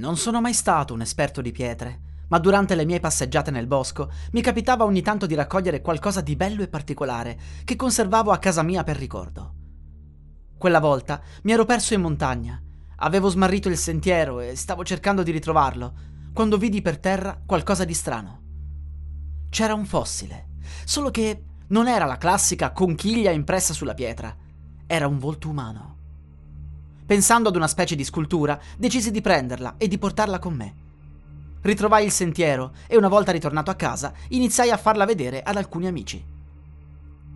Non sono mai stato un esperto di pietre ma durante le mie passeggiate nel bosco mi capitava ogni tanto di raccogliere qualcosa di bello e particolare che conservavo a casa mia per ricordo. Quella volta mi ero perso in montagna, avevo smarrito il sentiero e stavo cercando di ritrovarlo, quando vidi per terra qualcosa di strano. C'era un fossile, solo che non era la classica conchiglia impressa sulla pietra, era un volto umano. Pensando ad una specie di scultura, decisi di prenderla e di portarla con me. Ritrovai il sentiero e una volta ritornato a casa iniziai a farla vedere ad alcuni amici.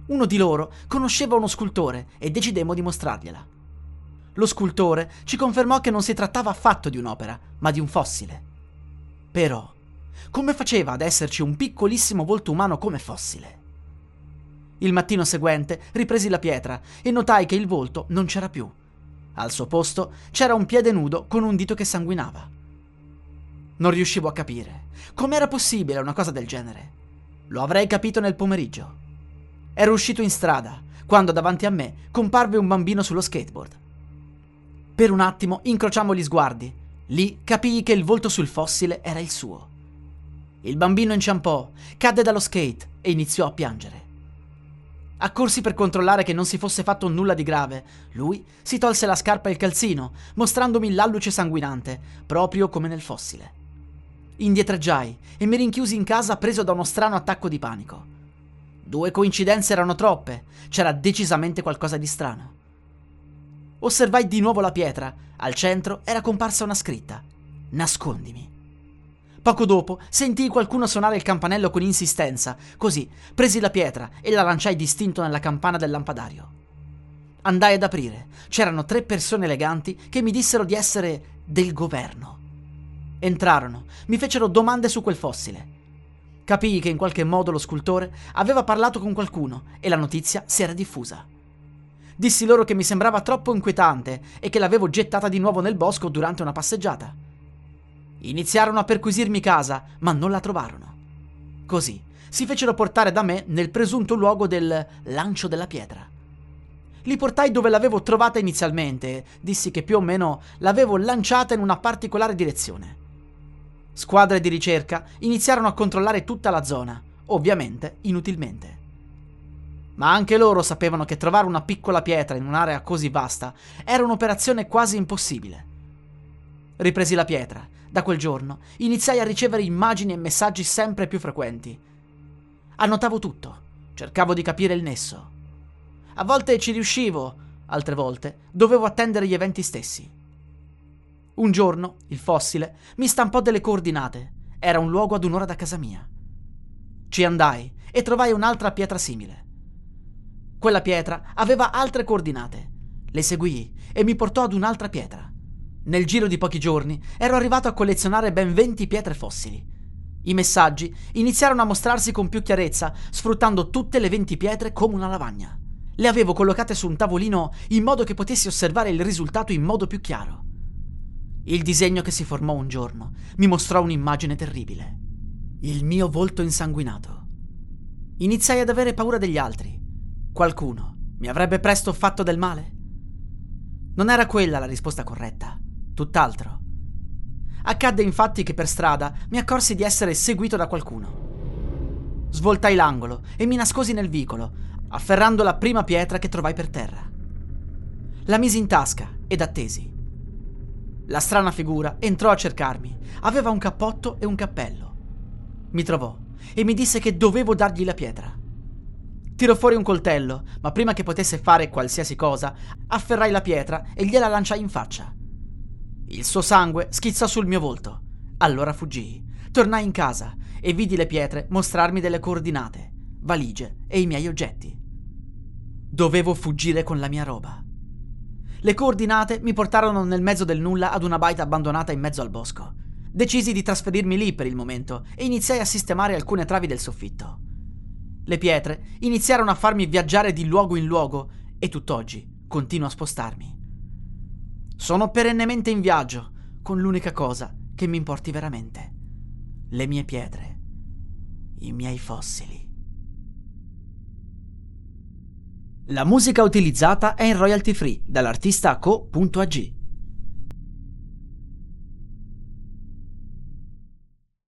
Uno di loro conosceva uno scultore e decidemmo di mostrargliela. Lo scultore ci confermò che non si trattava affatto di un'opera, ma di un fossile. Però, come faceva ad esserci un piccolissimo volto umano come fossile? Il mattino seguente ripresi la pietra e notai che il volto non c'era più. Al suo posto c'era un piede nudo con un dito che sanguinava. Non riuscivo a capire. Com'era possibile una cosa del genere? Lo avrei capito nel pomeriggio. Ero uscito in strada, quando davanti a me comparve un bambino sullo skateboard. Per un attimo incrociammo gli sguardi. Lì capii che il volto sul fossile era il suo. Il bambino inciampò, cadde dallo skate e iniziò a piangere. Accorsi per controllare che non si fosse fatto nulla di grave. Lui si tolse la scarpa e il calzino, mostrandomi l'alluce sanguinante, proprio come nel fossile. Indietreggiai e mi rinchiusi in casa preso da uno strano attacco di panico. Due coincidenze erano troppe, c'era decisamente qualcosa di strano. Osservai di nuovo la pietra, al centro era comparsa una scritta: Nascondimi. Poco dopo sentii qualcuno suonare il campanello con insistenza, così presi la pietra e la lanciai distinto nella campana del lampadario. Andai ad aprire. C'erano tre persone eleganti che mi dissero di essere del governo. Entrarono, mi fecero domande su quel fossile. Capii che in qualche modo lo scultore aveva parlato con qualcuno e la notizia si era diffusa. Dissi loro che mi sembrava troppo inquietante e che l'avevo gettata di nuovo nel bosco durante una passeggiata. Iniziarono a perquisirmi casa, ma non la trovarono. Così si fecero portare da me nel presunto luogo del lancio della pietra. Li portai dove l'avevo trovata inizialmente, dissi che più o meno l'avevo lanciata in una particolare direzione. Squadre di ricerca iniziarono a controllare tutta la zona, ovviamente inutilmente. Ma anche loro sapevano che trovare una piccola pietra in un'area così vasta era un'operazione quasi impossibile. Ripresi la pietra. Da quel giorno iniziai a ricevere immagini e messaggi sempre più frequenti. Annotavo tutto, cercavo di capire il nesso. A volte ci riuscivo, altre volte dovevo attendere gli eventi stessi. Un giorno il fossile mi stampò delle coordinate. Era un luogo ad un'ora da casa mia. Ci andai e trovai un'altra pietra simile. Quella pietra aveva altre coordinate. Le seguii e mi portò ad un'altra pietra. Nel giro di pochi giorni ero arrivato a collezionare ben 20 pietre fossili. I messaggi iniziarono a mostrarsi con più chiarezza, sfruttando tutte le 20 pietre come una lavagna. Le avevo collocate su un tavolino in modo che potessi osservare il risultato in modo più chiaro. Il disegno che si formò un giorno mi mostrò un'immagine terribile. Il mio volto insanguinato. Iniziai ad avere paura degli altri. Qualcuno mi avrebbe presto fatto del male? Non era quella la risposta corretta, tutt'altro. Accadde infatti che per strada mi accorsi di essere seguito da qualcuno. Svoltai l'angolo e mi nascosi nel vicolo, afferrando la prima pietra che trovai per terra. La misi in tasca ed attesi. La strana figura entrò a cercarmi. Aveva un cappotto e un cappello. Mi trovò e mi disse che dovevo dargli la pietra. Tirò fuori un coltello, ma prima che potesse fare qualsiasi cosa, afferrai la pietra e gliela lanciai in faccia. Il suo sangue schizzò sul mio volto. Allora fuggii. Tornai in casa e vidi le pietre mostrarmi delle coordinate, valigie e i miei oggetti. Dovevo fuggire con la mia roba. Le coordinate mi portarono nel mezzo del nulla ad una baita abbandonata in mezzo al bosco. Decisi di trasferirmi lì per il momento e iniziai a sistemare alcune travi del soffitto. Le pietre iniziarono a farmi viaggiare di luogo in luogo e tutt'oggi continuo a spostarmi. Sono perennemente in viaggio, con l'unica cosa che mi importi veramente. Le mie pietre, i miei fossili. La musica utilizzata è in royalty free dall'artista co.ag.